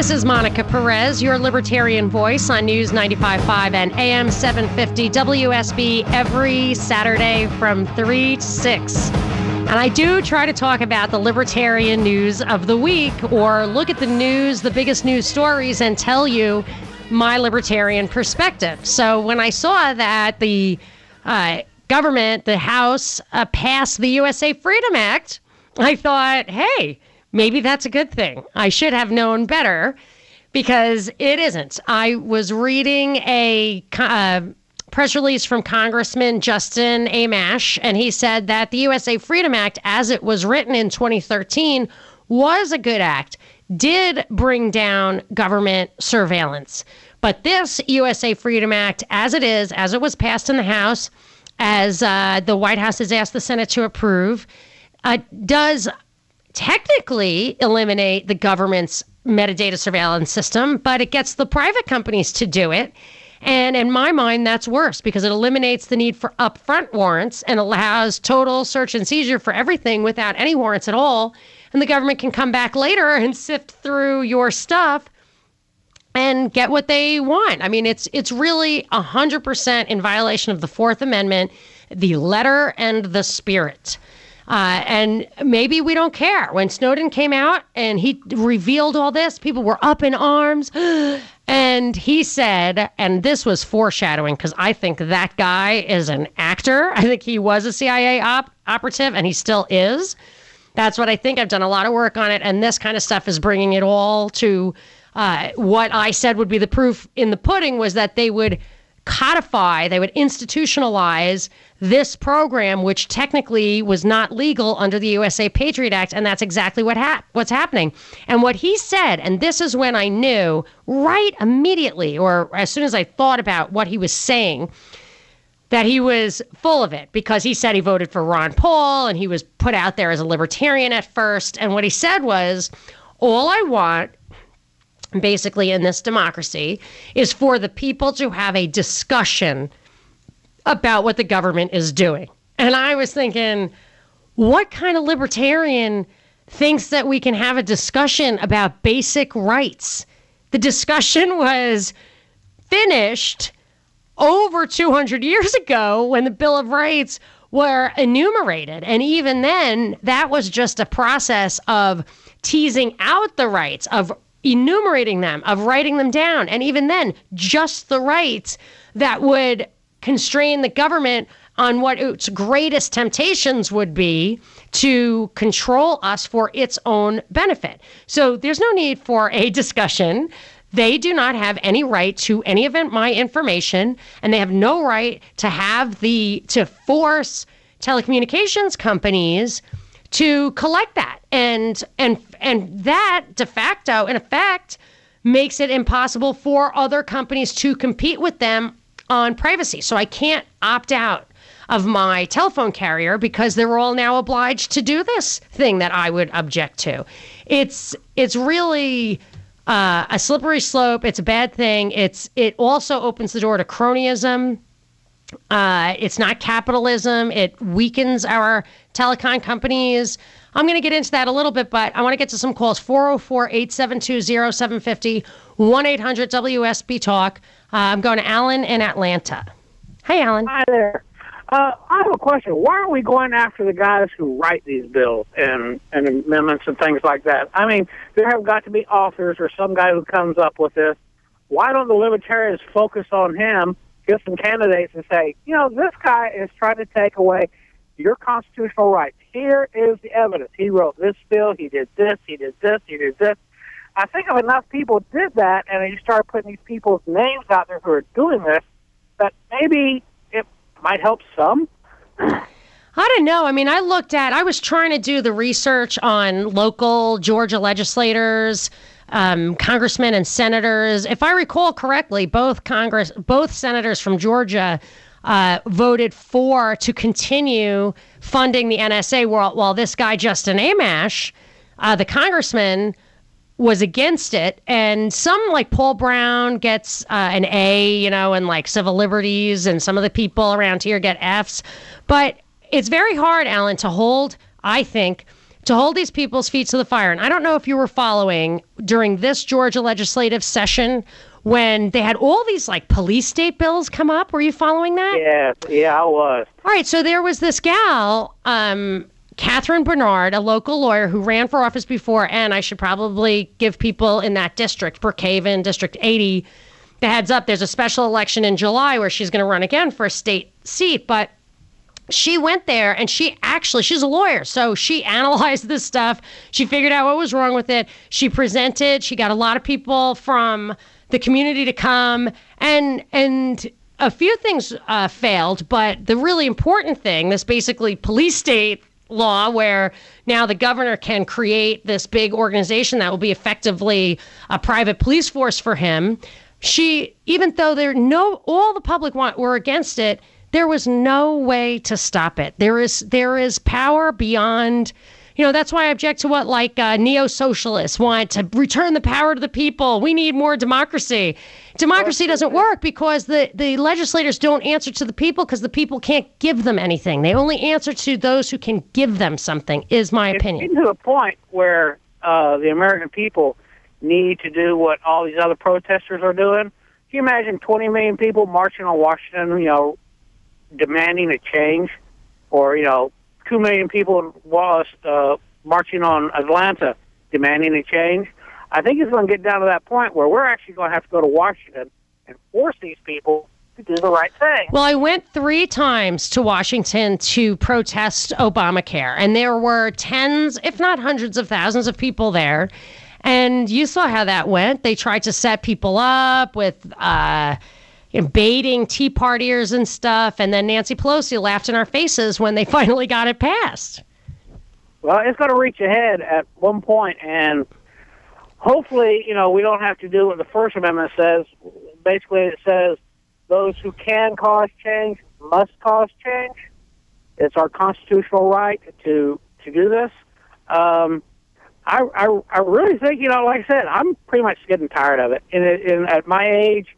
This is Monica Perez, your libertarian voice on News 95.5 and AM 750 WSB every Saturday from 3 to 6. And I do try to talk about the libertarian news of the week or look at the news, the biggest news stories, and tell you my libertarian perspective. So when I saw that the uh, government, the House, uh, passed the USA Freedom Act, I thought, hey, maybe that's a good thing. I should have known better because it isn't. I was reading a uh, press release from Congressman Justin Amash, and he said that the USA Freedom Act, as it was written in 2013, was a good act, did bring down government surveillance. But this USA Freedom Act, as it is, as it was passed in the House, as uh, the White House has asked the Senate to approve, uh, does technically eliminate the government's metadata surveillance system, but it gets the private companies to do it. And in my mind, that's worse because it eliminates the need for upfront warrants and allows total search and seizure for everything without any warrants at all. And the government can come back later and sift through your stuff and get what they want. I mean, it's it's really 100% in violation of the 4th Amendment, the letter and the spirit. Uh, and maybe we don't care. When Snowden came out and he revealed all this, people were up in arms. And he said, and this was foreshadowing because I think that guy is an actor. I think he was a CIA op- operative and he still is. That's what I think. I've done a lot of work on it. And this kind of stuff is bringing it all to uh, what I said would be the proof in the pudding was that they would codify, they would institutionalize this program, which technically was not legal under the USA Patriot Act, and that's exactly what hap- what's happening. And what he said, and this is when I knew right immediately, or as soon as I thought about what he was saying, that he was full of it because he said he voted for Ron Paul and he was put out there as a libertarian at first. And what he said was, all I want basically in this democracy is for the people to have a discussion about what the government is doing. And I was thinking, what kind of libertarian thinks that we can have a discussion about basic rights? The discussion was finished over 200 years ago when the Bill of Rights were enumerated. And even then, that was just a process of teasing out the rights, of enumerating them, of writing them down. And even then, just the rights that would constrain the government on what its greatest temptations would be to control us for its own benefit. So there's no need for a discussion. They do not have any right to any of my information, and they have no right to have the to force telecommunications companies to collect that. And and and that de facto, in effect, makes it impossible for other companies to compete with them on privacy. So I can't opt out of my telephone carrier because they're all now obliged to do this thing that I would object to. It's it's really uh, a slippery slope. It's a bad thing. It's it also opens the door to cronyism. Uh, it's not capitalism. It weakens our telecom companies. I'm going to get into that a little bit, but I want to get to some calls 404 872 0750 1 800 WSB Talk. Uh, I'm going to Alan in Atlanta. Hey, Alan. Hi there. Uh, I have a question. Why aren't we going after the guys who write these bills and, and amendments and things like that? I mean, there have got to be authors or some guy who comes up with this. Why don't the libertarians focus on him, get some candidates, and say, you know, this guy is trying to take away your constitutional rights. Here is the evidence. He wrote this bill. He did this. He did this. He did this. I think if enough people did that, and you start putting these people's names out there who are doing this, that maybe it might help some. I don't know. I mean, I looked at, I was trying to do the research on local Georgia legislators um, congressmen and senators. If I recall correctly, both Congress, both senators from Georgia uh, voted for to continue funding the NSA, while, while this guy Justin Amash, uh, the congressman, was against it. And some, like Paul Broun, gets uh, an A, you know, and like civil liberties, and some of the people around here get Fs. But it's very hard, Alan, to hold. I think to hold these people's feet to the fire. And I don't know if you were following during this Georgia legislative session when they had all these like police state bills come up. Were you following that? Yeah, yeah, I was. All right, so there was this gal, um, Catherine Bernard, a local lawyer who ran for office before, and I should probably give people in that district, Brookhaven, District 80, the heads up. There's a special election in July where she's going to run again for a state seat, but she went there and she actually she's a lawyer. So she analyzed this stuff. She figured out what was wrong with it. She presented. She got a lot of people from the community to come. And and a few things uh, failed. But the really important thing this basically police state law where now the governor can create this big organization that will be effectively a private police force for him. She even though there no all the public want were against it there was no way to stop it. There is there is power beyond. You know, that's why I object to what like uh, neo socialists want to return the power to the people. We need more democracy. Democracy doesn't work because the, the legislators don't answer to the people because the people can't give them anything. They only answer to those who can give them something, is my It's opinion. getting to a point where uh, the American people need to do what all these other protesters are doing. Can you imagine 20 million people marching on Washington, you know, demanding a change, or you know, two million people was uh, marching on Atlanta demanding a change? I think it's going to get down to that point where we're actually going to have to go to Washington and force these people to do the right thing. Well, I went three times to Washington to protest Obamacare, and there were tens, if not hundreds of thousands of people there. And you saw how that went. They tried to set people up with uh, you know, baiting Tea Partiers and stuff. And then Nancy Pelosi laughed in our faces when they finally got it passed. Well, it's going to reach ahead at one point, and hopefully, you know, we don't have to do what the First Amendment says. Basically, it says those who can cause change must cause change. It's our constitutional right to to do this. Um, I, I I really think, you know, like I said, I'm pretty much getting tired of it. And, it, and at my age,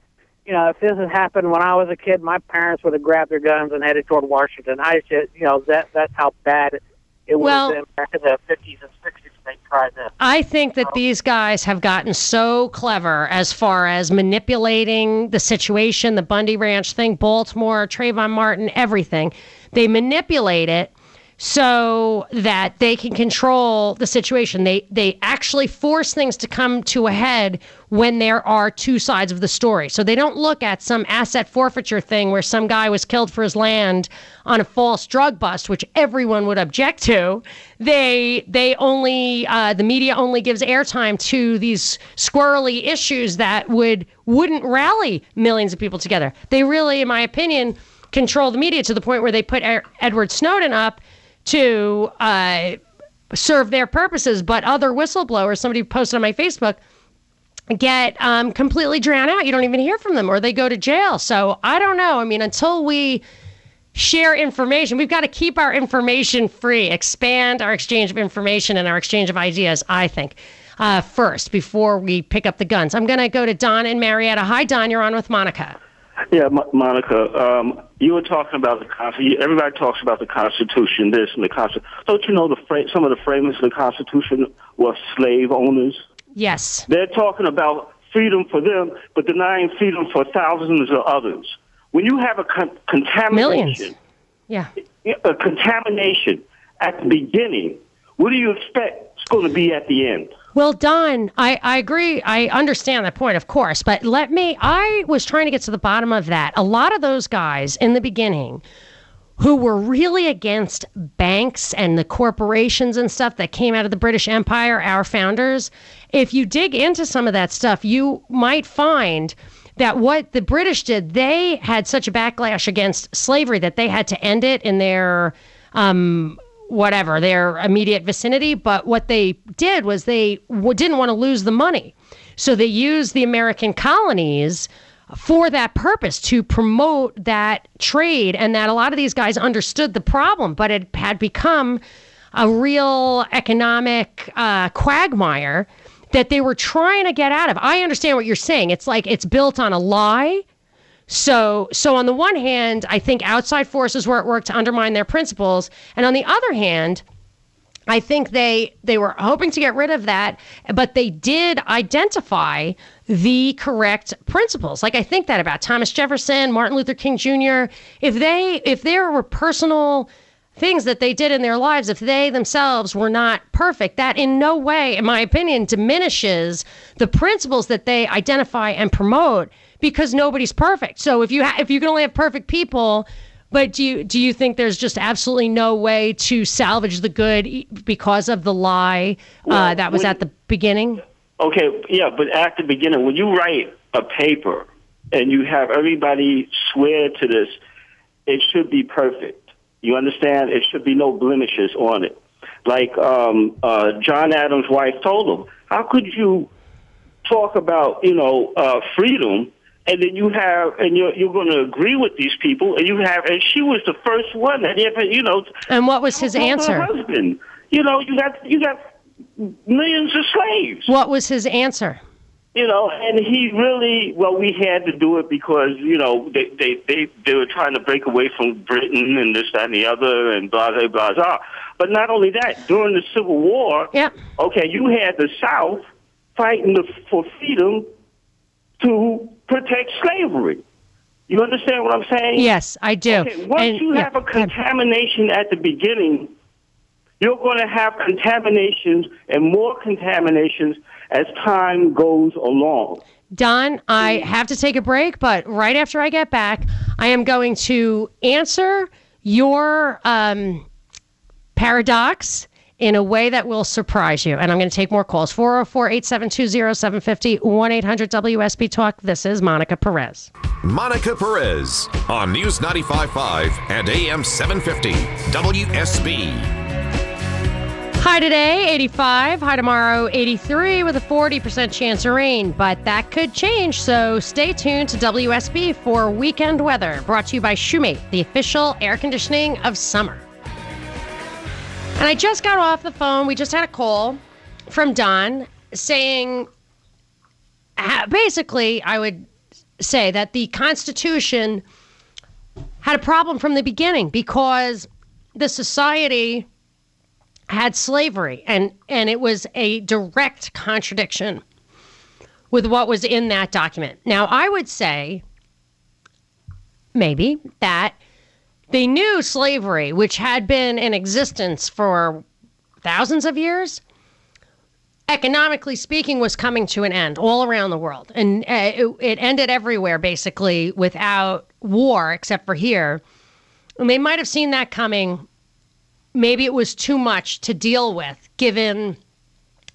you know, if this had happened when I was a kid, my parents would have grabbed their guns and headed toward Washington. I just, you know, that that's how bad it, Well- back in the 50s and 60s when they tried this. I think that these guys have gotten so clever as far as manipulating the situation, the Bundy Ranch thing, Baltimore, Trayvon Martin, everything. They manipulate it so that they can control the situation. They they actually force things to come to a head when there are two sides of the story. So they don't look at some asset forfeiture thing where some guy was killed for his land on a false drug bust, which everyone would object to. They they only uh, the media only gives airtime to these squirrely issues that would wouldn't rally millions of people together. They really, in my opinion, control the media to the point where they put Edward Snowden up to uh, serve their purposes, but other whistleblowers, somebody posted on my Facebook, get um, completely drowned out. You don't even hear from them, or they go to jail. So I don't know. I mean, until we share information, we've got to keep our information free, expand our exchange of information and our exchange of ideas. I think. Uh, first, before we pick up the guns, I'm going to go to Don and Marietta. Hi, Don. You're on with Monica. Yeah, Mo- Monica, um, you were talking about the Constitution. Everybody talks about the Constitution, this and the Constitution. Don't you know the fra- some of the framers of the Constitution were slave owners? Yes. They're talking about freedom for them, but denying freedom for thousands of others. When you have a con- contamination, Yeah. a contamination at the beginning, what do you expect it's going to be at the end? Well, Don, I, I agree. I understand that point, of course. But let me, I was trying to get to the bottom of that. A lot of those guys in the beginning who were really against banks and the corporations and stuff that came out of the British Empire, our founders, if you dig into some of that stuff, you might find that what the British did, they had such a backlash against slavery that they had to end it in their um, whatever their immediate vicinity. But what they did was they w- didn't want to lose the money, so they used the American colonies for that purpose to promote that trade, and that a lot of these guys understood the problem, but it had become a real economic uh, quagmire that they were trying to get out of. I understand what you're saying. It's like it's built on a lie. So, so on the one hand, I think outside forces were at work to undermine their principles, and on the other hand, I think they they were hoping to get rid of that, but they did identify the correct principles. Like I think that about Thomas Jefferson, Martin Luther King Jr. If they if there were personal things that they did in their lives, if they themselves were not perfect, that in no way, in my opinion, diminishes the principles that they identify and promote because nobody's perfect. So if you ha- if you can only have perfect people, but do you do you think there's just absolutely no way to salvage the good because of the lie uh, that was when- at the beginning? Okay, yeah, but at the beginning, when you write a paper and you have everybody swear to this, it should be perfect. You understand? It should be no blemishes on it. Like um, uh, John Adams' wife told him, how could you talk about, you know, uh, freedom and then you have, and you're, you're going to agree with these people, and you have, and she was the first one that ever, you know, And what was his told her answer? husband, you know, you got, you got millions of slaves What was his answer? you know, and he really well, we had to do it because you know they they they they were trying to break away from Britain and this that and the other and blah blah blah blah. But not only that, during the Civil War, Yep. okay, you had the South fighting the, for freedom to protect slavery. You understand what I'm saying? Yes, I do. Okay, once And- you yeah, have a contamination at the beginning, you're going to have contaminations and more contaminations as time goes along. Don, I have to take a break, but right after I get back, I am going to answer your um, paradox in a way that will surprise you. And I'm going to take more calls 404 872 0750 1 800 WSB Talk. This is Monica Perez. Monica Perez on News 95.5 and AM 750 WSB. High today, 85. High tomorrow, 83, with a 40% chance of rain. But that could change, so stay tuned to WSB for weekend weather. Brought to you by Shumate, the official air conditioning of summer. And I just got off the phone. We just had a call from Don saying, basically, I would say that the Constitution had a problem from the beginning because the society had slavery and and it was a direct contradiction with what was in that document. Now, I would say maybe that they knew slavery, which had been in existence for thousands of years, economically speaking, was coming to an end all around the world. And uh, it, it ended everywhere, basically, without war, except for here. And they might have seen that coming. Maybe it was too much to deal with, given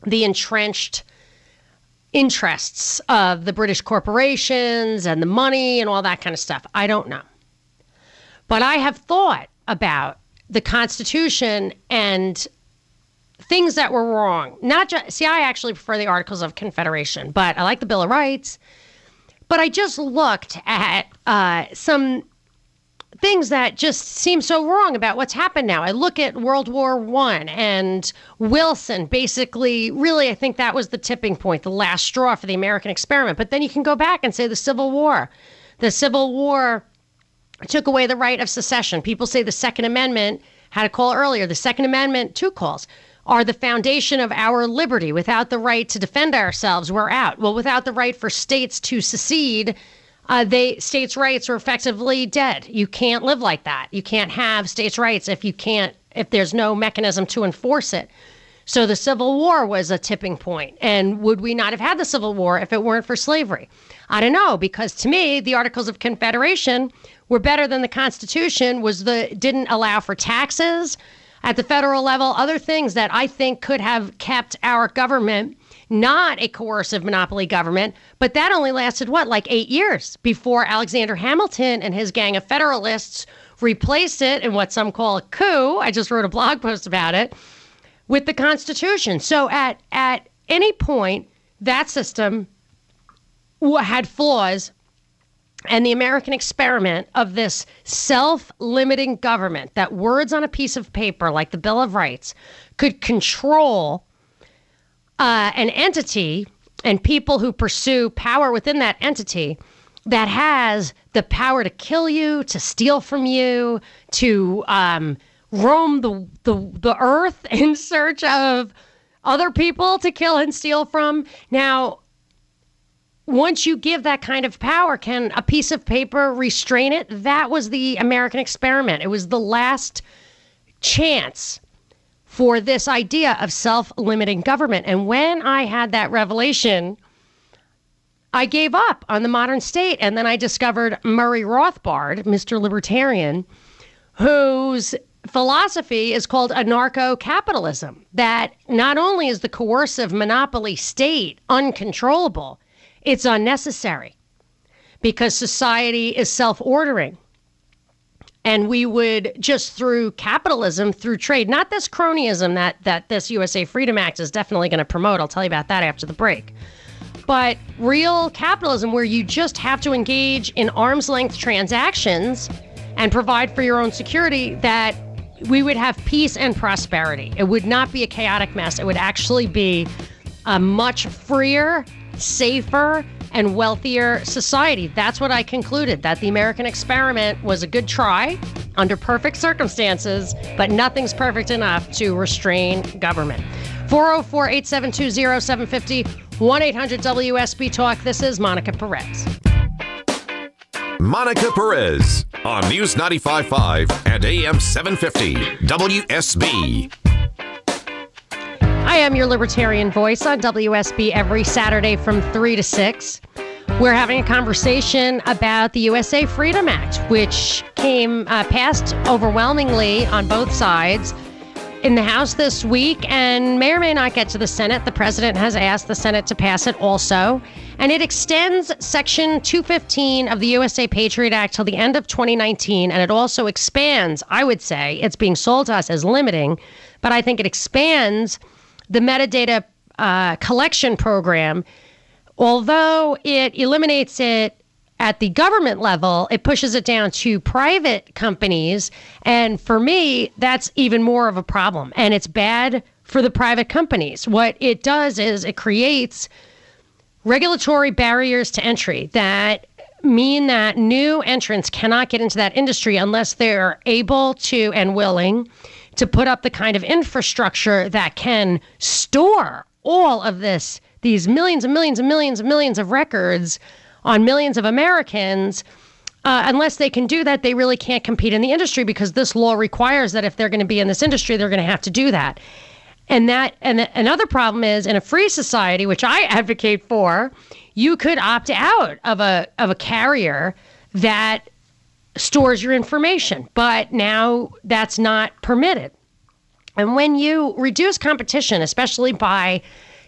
the entrenched interests of the British corporations and the money and all that kind of stuff. I don't know. But I have thought about the Constitution and things that were wrong. Not just, see, I actually prefer the Articles of Confederation, but I like the Bill of Rights. But I just looked at uh, some things that just seem so wrong about what's happened now. I look at World War One and Wilson. Basically, really, I think that was the tipping point, the last straw for the American experiment. But then you can go back and say the Civil War. The Civil War took away the right of secession. People say the Second Amendment had a call earlier. The Second Amendment, two calls, are the foundation of our liberty. Without the right to defend ourselves, we're out. Well, without the right for states to secede, uh, they states' rights are effectively dead. You can't live like that. You can't have states' rights if you can't if there's no mechanism to enforce it. So the Civil War was a tipping point. And would we not have had the Civil War if it weren't for slavery? I don't know because to me the Articles of Confederation were better than the Constitution was the didn't allow for taxes at the federal level, other things that I think could have kept our government not a coercive monopoly government. But that only lasted, what, like eight years before Alexander Hamilton and his gang of Federalists replaced it in what some call a coup. I just wrote a blog post about it with the Constitution. So at, at any point, that system had flaws and the American experiment of this self limiting government that words on a piece of paper, like the Bill of Rights, could control uh, an entity and people who pursue power within that entity that has the power to kill you, to steal from you, to um, roam the, the, the earth in search of other people to kill and steal from. Now, once you give that kind of power, can a piece of paper restrain it? That was the American experiment. It was the last chance for this idea of self limiting government. And when I had that revelation, I gave up on the modern state. And then I discovered Murray Rothbard, Mr. Libertarian, whose philosophy is called anarcho capitalism that not only is the coercive monopoly state uncontrollable, it's unnecessary because society is self ordering. And we would just through capitalism, through trade, not this cronyism that, that this USA Freedom Act is definitely going to promote. I'll tell you about that after the break. But real capitalism, where you just have to engage in arm's length transactions and provide for your own security, that we would have peace and prosperity. It would not be a chaotic mess. It would actually be a much freer safer, and wealthier society. That's what I concluded that the American experiment was a good try under perfect circumstances, but nothing's perfect enough to restrain government. 404 872 0750 1 800 WSB Talk. This is Monica Perez. Monica Perez on News 95.5 and AM 750 WSB. I am your libertarian voice on WSB every Saturday from 3 to 6. We're having a conversation about the USA Freedom Act, which came uh, passed overwhelmingly on both sides in the House this week and may or may not get to the Senate. The president has asked the Senate to pass it also. And it extends Section 215 of the USA Patriot Act till the end of 2019. And it also expands, I would say, it's being sold to us as limiting, but I think it expands the metadata uh, collection program, although it eliminates it at the government level, it pushes it down to private companies. And for me, that's even more of a problem. And it's bad for the private companies. What it does is it creates regulatory barriers to entry that mean that new entrants cannot get into that industry unless they're able to and willing to put up the kind of infrastructure that can store all of this, these millions and millions and millions and millions of records on millions of Americans. Uh, unless they can do that, they really can't compete in the industry because this law requires that if they're going to be in this industry, they're going to have to do that. And that, and another problem is in a free society, which I advocate for, you could opt out of a of a carrier that stores your information, but now that's not permitted. And when you reduce competition, especially by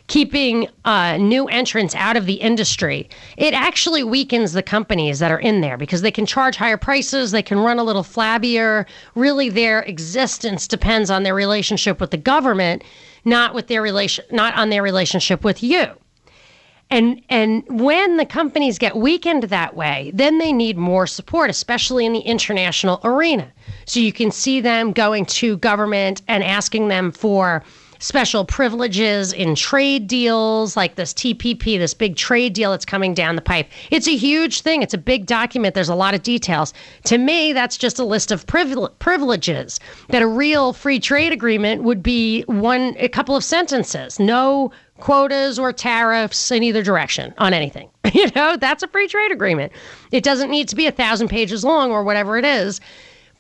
keeping uh, new entrants out of the industry, it actually weakens the companies that are in there because they can charge higher prices, they can run a little flabbier. Really, their existence depends on their relationship with the government, not with their relation, not on their relationship with you. And and when the companies get weakened that way, then they need more support, especially in the international arena. So you can see them going to government and asking them for special privileges in trade deals like this TPP, this big trade deal that's coming down the pipe. It's a huge thing. It's a big document. There's a lot of details. To me, that's just a list of privileges that a real free trade agreement would be one a couple of sentences. No quotas or tariffs in either direction on anything. You know, that's a free trade agreement. It doesn't need to be a thousand pages long or whatever it is,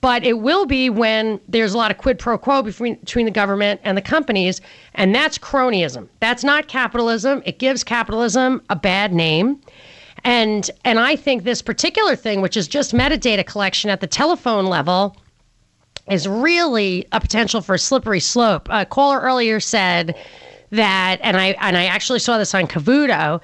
but it will be when there's a lot of quid pro quo between, between the government and the companies, and that's cronyism. That's not capitalism. It gives capitalism a bad name. And and I think this particular thing, which is just metadata collection at the telephone level, is really a potential for a slippery slope. A caller earlier said that, and I and I actually saw this on Cavuto,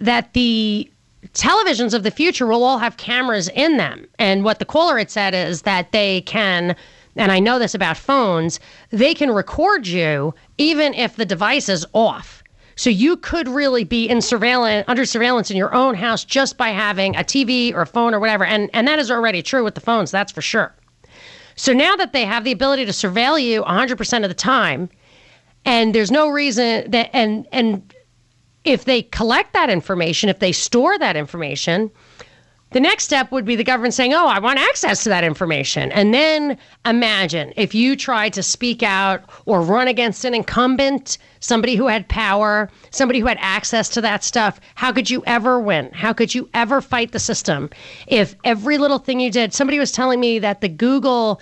that the televisions of the future will all have cameras in them. And what the caller had said is that they can, and I know this about phones, they can record you even if the device is off. So you could really be in surveillance under surveillance in your own house just by having a TV or a phone or whatever. And and that is already true with the phones, that's for sure. So now that they have the ability to surveil you 100% of the time, and there's no reason that and and if they collect that information, if they store that information, the next step would be the government saying, Oh, I want access to that information. And then imagine if you tried to speak out or run against an incumbent, somebody who had power, somebody who had access to that stuff. How could you ever win? How could you ever fight the system if every little thing you did? Somebody was telling me that the Google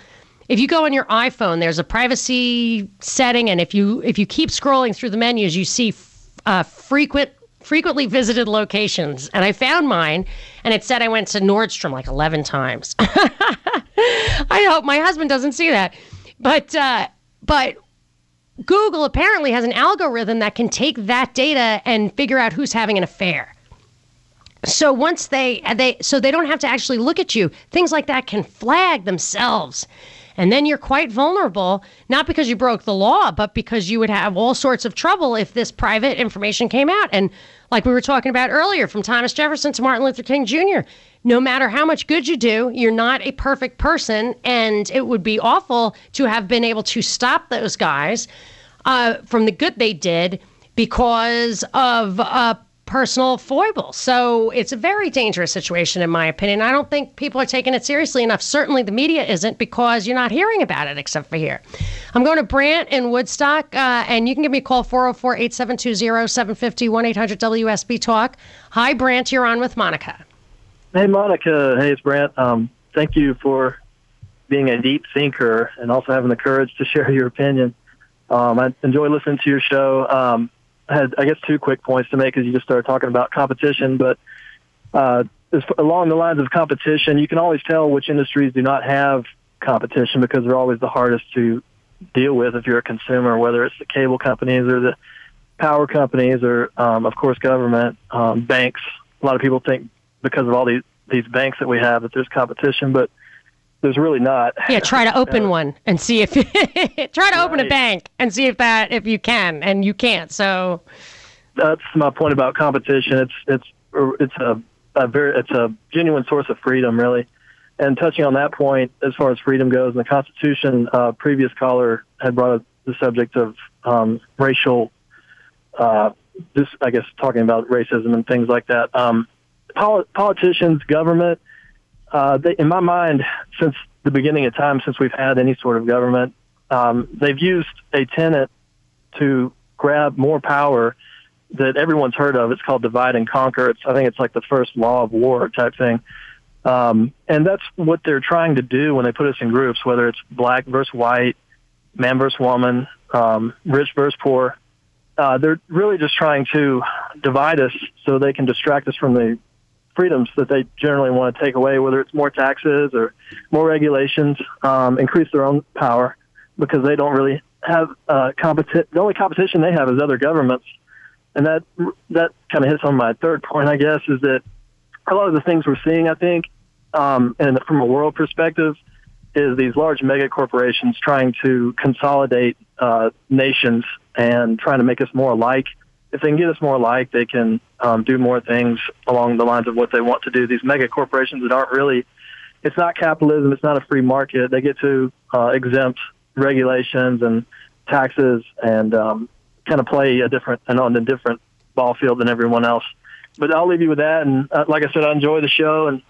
if you go on your iPhone, there's a privacy setting, and if you if you keep scrolling through the menus, you see uh, frequent frequently visited locations and I found mine and it said I went to Nordstrom like 11 times. I hope my husband doesn't see that. But uh, but Google apparently has an algorithm that can take that data and figure out who's having an affair. So once they they so they don't have to actually look at you. Things like that can flag themselves. And then you're quite vulnerable, not because you broke the law, but because you would have all sorts of trouble if this private information came out. And like we were talking about earlier, from Thomas Jefferson to Martin Luther King Jr., no matter how much good you do, you're not a perfect person. And it would be awful to have been able to stop those guys uh, from the good they did because of uh, personal foible. So it's a very dangerous situation, in my opinion. I don't think people are taking it seriously enough. Certainly the media isn't because you're not hearing about it except for here. I'm going to Brant in Woodstock, uh, and you can give me a call 404 872 750 1 800 WSB Talk. Hi, Brant. You're on with Monica. Hey, Monica. Hey, it's Brant. Um, thank you for being a deep thinker and also having the courage to share your opinion. Um, I enjoy listening to your show. Um, had, I guess, two quick points to make as you just started talking about competition. But uh, along the lines of competition, you can always tell which industries do not have competition because they're always the hardest to deal with if you're a consumer, whether it's the cable companies or the power companies or, um, of course, government, um, banks. A lot of people think because of all these these banks that we have that there's competition, but there's really not. Yeah, try to open uh, one and see if try to right. open a bank and see if that if you can and you can't. So that's my point about competition. It's it's it's a, a very it's a genuine source of freedom, really. And touching on that point, as far as freedom goes, in the Constitution, uh, previous caller had brought up the subject of um, racial. Uh, this, I guess, talking about racism and things like that. Um, pol- politicians, government uh, they, in my mind, since the beginning of time, since we've had any sort of government, um, they've used a tenet to grab more power that everyone's heard of. It's called divide and conquer. It's, I think it's like the first law of war type thing. Um, and that's what they're trying to do when they put us in groups, whether it's black versus white, man versus woman, um, rich versus poor. Uh, they're really just trying to divide us so they can distract us from the freedoms that they generally want to take away, whether it's more taxes or more regulations, um, increase their own power because they don't really have uh, competi- The only competition they have is other governments, and that that kind of hits on my third point, I guess, is that a lot of the things we're seeing, I think, um, and from a world perspective, is these large mega corporations trying to consolidate uh, nations and trying to make us more alike if they can get us more alike, they can um, do more things along the lines of what they want to do. These mega corporations that aren't really, it's not capitalism, it's not a free market. They get to uh, exempt regulations and taxes and um, kind of play a different and on a different ball field than everyone else. But I'll leave you with that. And uh, like I said, I enjoy the show and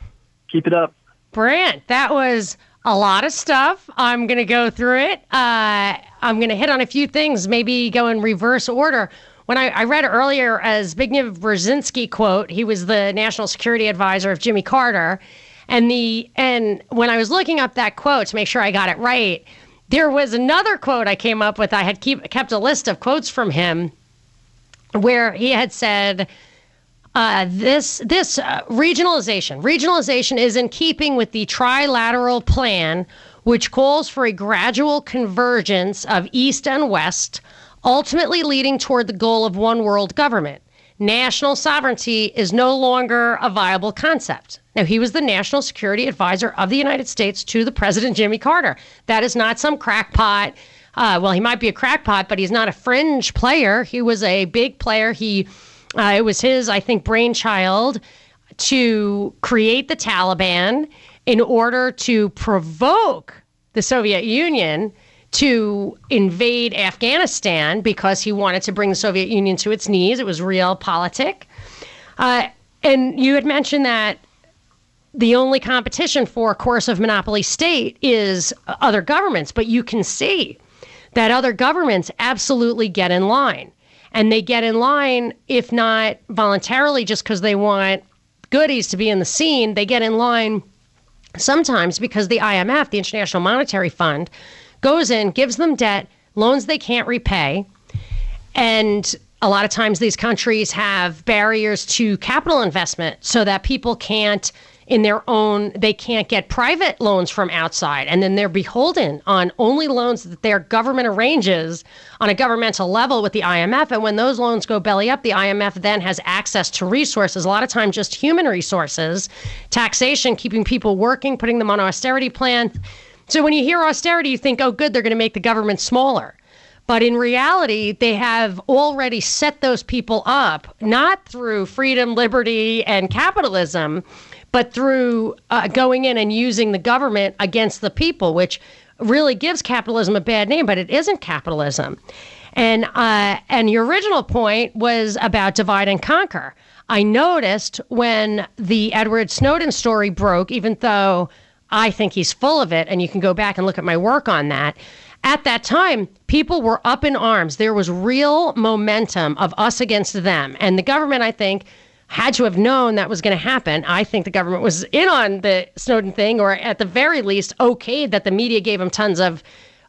keep it up. Brant, that was a lot of stuff. I'm going to go through it. Uh, I'm going to hit on a few things, maybe go in reverse order when I, I read earlier as Zbigniew Brzezinski quote, he was the national security advisor of Jimmy Carter. And the and when I was looking up that quote to make sure I got it right, there was another quote I came up with. I had keep, kept a list of quotes from him where he had said, uh, this this uh, regionalization regionalization is in keeping with the trilateral plan, which calls for a gradual convergence of east and west ultimately leading toward the goal of one world government. National sovereignty is no longer a viable concept. Now, he was the national security advisor of the United States to the President Jimmy Carter. That is not some crackpot. Uh, well, he might be a crackpot, but he's not a fringe player. He was a big player. He, uh, it was his, I think, brainchild to create the Taliban in order to provoke the Soviet Union to invade Afghanistan because he wanted to bring the Soviet Union to its knees. It was realpolitik. Uh, and you had mentioned that the only competition for a coercive monopoly state is other governments, but you can see that other governments absolutely get in line. And they get in line, if not voluntarily, just because they want goodies to be in the scene, they get in line sometimes because the IMF, the International Monetary Fund, goes in, gives them debt, loans they can't repay. And a lot of times these countries have barriers to capital investment so that people can't in their own they can't get private loans from outside. And then they're beholden on only loans that their government arranges on a governmental level with the IMF and when those loans go belly up the IMF then has access to resources a lot of times just human resources taxation keeping people working putting them on austerity plans so when you hear austerity you think oh good they're going to make the government smaller but in reality, they have already set those people up, not through freedom, liberty, and capitalism, but through uh, going in and using the government against the people, which really gives capitalism a bad name, but it isn't capitalism. And uh, and your original point was about divide and conquer. I noticed when the Edward Snowden story broke, even though I think he's full of it, and you can go back and look at my work on that. At that time, people were up in arms. There was real momentum of us against them. And the government, I think, had to have known that was going to happen. I think the government was in on the Snowden thing, or at the very least, okayed that the media gave him tons of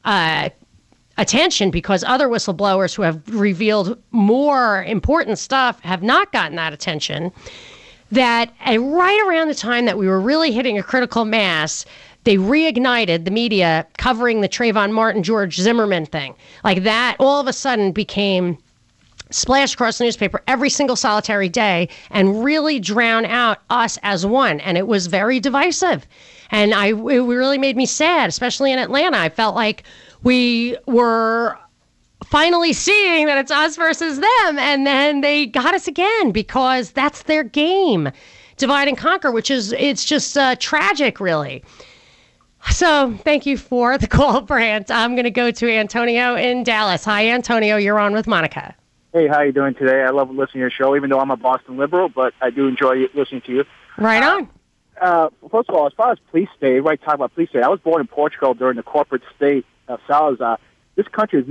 uh, attention because other whistleblowers who have revealed more important stuff have not gotten that attention. That uh, right around the time that we were really hitting a critical mass, they reignited the media covering the Trayvon Martin, George Zimmerman thing. Like that all of a sudden became splash across the newspaper every single solitary day and really drown out us as one. And it was very divisive. And I, it really made me sad, especially in Atlanta. I felt like we were finally seeing that it's us versus them. And then they got us again because that's their game divide and conquer, which is, it's just uh, tragic, really. So thank you for the call, Brant. I'm going to go to Antonio in Dallas. Hi, Antonio. You're on with Monica. Hey, how you doing today? I love listening to your show, even though I'm a Boston liberal, but I do enjoy listening to you. Right on. Uh, first of all, as far as police state, right? Talk about police state. I was born in Portugal during the corporate state of Salazar. This country is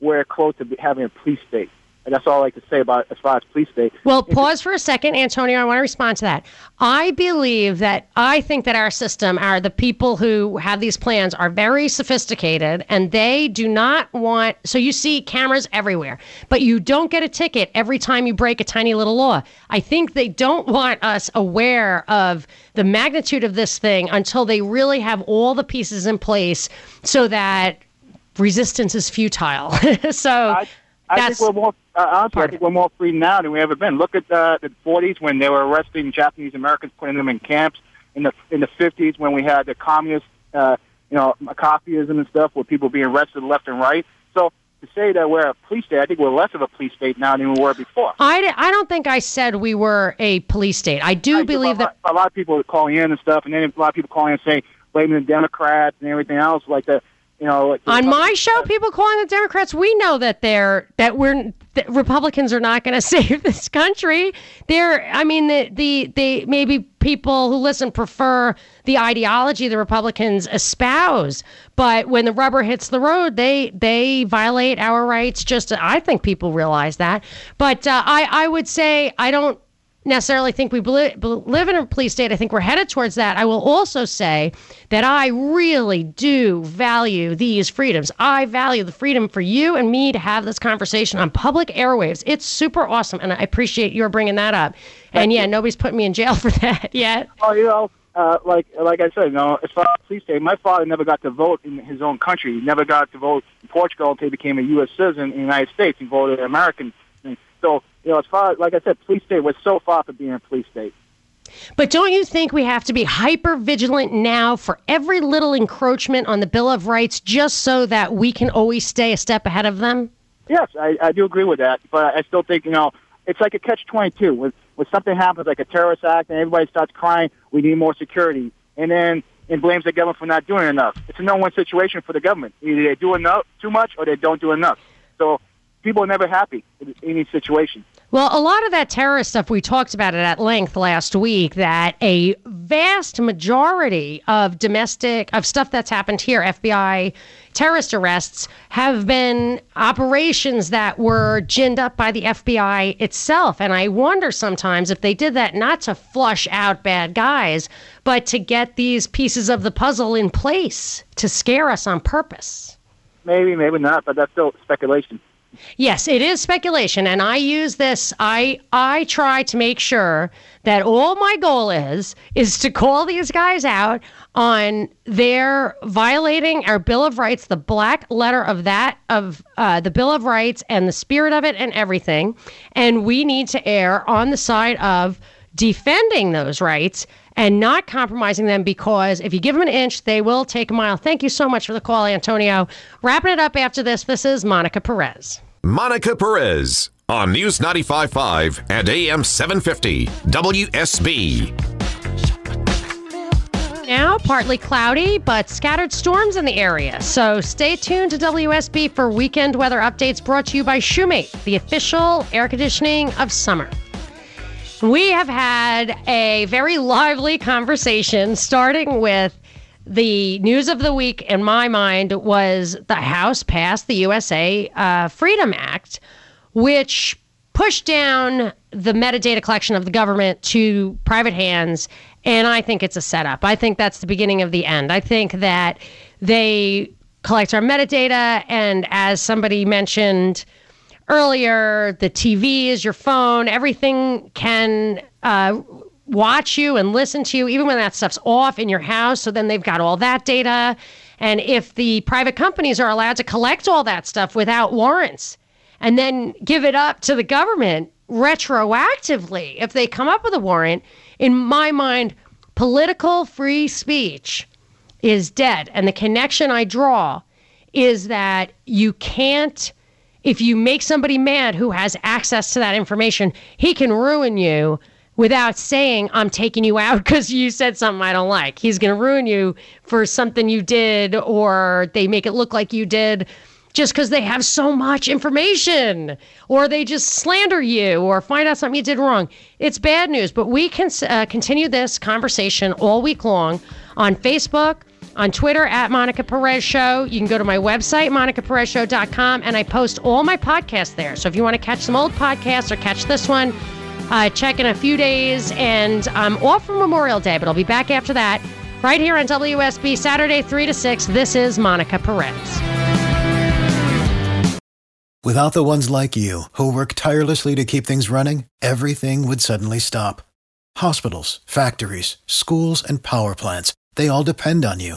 nowhere close to having a police state. And that's all I like to say about as far as police state. Well, pause for a second, Antonio. I want to respond to that. I believe that I think that our system, are the people who have these plans, are very sophisticated, and they do not want. So you see cameras everywhere, but you don't get a ticket every time you break a tiny little law. I think they don't want us aware of the magnitude of this thing until they really have all the pieces in place, so that resistance is futile. so. I- I think we're more uh, honestly. I think we're more free now than we ever been. Look at uh, the 40s when they were arresting Japanese Americans, putting them in camps. In the in the 50s when we had the communist, uh, you know, McCarthyism and stuff, where people being arrested left and right. So to say that we're a police state, I think we're less of a police state now than we were before. I, I don't think I said we were a police state. I do I believe do, that. a lot of people are calling in and stuff, and then a lot of people calling in and saying blaming the Democrats and everything else, like the you know. On my show, people calling the Democrats, we know that they're that we're that Republicans are not going to save this country. They're, I mean, the the they maybe people who listen prefer the ideology the Republicans espouse, but when the rubber hits the road, they they violate our rights. Just I think people realize that, but uh, I I would say I don't necessarily think we bel- live in a police state. I think we're headed towards that. I will also say that I really do value these freedoms. I value the freedom for you and me to have this conversation on public airwaves. It's super awesome, and I appreciate your bringing that up. And yeah, nobody's put me in jail for that yet. Oh, you know, uh, like like I said, you know, as far as police state, my father never got to vote in his own country. He never got to vote in Portugal until he became a U.S. citizen in the United States. He voted American. So, you know, as far as, like I said, police state was so far from being a police state. But don't you think we have to be hyper vigilant now for every little encroachment on the Bill of Rights just so that we can always stay a step ahead of them? Yes, I, I do agree with that. But I still think, you know, it's like a catch 22. When, when something happens, like a terrorist act, and everybody starts crying, we need more security. And then and blames the government for not doing enough. It's a no-win situation for the government. Either they do enough, too much, or they don't do enough. So people are never happy in any situation. Well, a lot of that terrorist stuff, we talked about it at length last week, that a vast majority of domestic, of stuff that's happened here, FBI terrorist arrests, have been operations that were ginned up by the FBI itself. And I wonder sometimes if they did that not to flush out bad guys, but to get these pieces of the puzzle in place to scare us on purpose. Maybe, maybe not, but that's still speculation. Yes, it is speculation, and I use this. I I try to make sure that all my goal is is to call these guys out on their violating our Bill of Rights, the black letter of that of uh, the Bill of Rights and the spirit of it and everything, and we need to err on the side of defending those rights and not compromising them because if you give them an inch, they will take a mile. Thank you so much for the call, Antonio. Wrapping it up after this, this is Monica Perez. Monica Perez on News 95.5 and AM 750 WSB. Now, partly cloudy, but scattered storms in the area. So stay tuned to WSB for weekend weather updates brought to you by Shumate, the official air conditioning of summer. We have had a very lively conversation, starting with the news of the week in my mind was the House passed the USA uh, Freedom Act, which pushed down the metadata collection of the government to private hands. And I think it's a setup. I think that's the beginning of the end. I think that they collect our metadata, and as somebody mentioned, earlier, the TV is your phone. Everything can uh, watch you and listen to you, even when that stuff's off in your house. So then they've got all that data. And if the private companies are allowed to collect all that stuff without warrants and then give it up to the government retroactively, if they come up with a warrant, in my mind, political free speech is dead. And the connection I draw is that you can't if you make somebody mad who has access to that information, he can ruin you without saying, I'm taking you out because you said something I don't like. He's going to ruin you for something you did, or they make it look like you did just because they have so much information, or they just slander you or find out something you did wrong. It's bad news, but we can uh, continue this conversation all week long on Facebook on Twitter at Monica Perez Show. You can go to my website, monicaperezshow.com, and I post all my podcasts there. So if you want to catch some old podcasts or catch this one, uh, check in a few days. And I'm off for Memorial Day, but I'll be back after that right here on WSB Saturday, 3 to 6. This is Monica Perez. Without the ones like you, who work tirelessly to keep things running, everything would suddenly stop. Hospitals, factories, schools, and power plants, they all depend on you.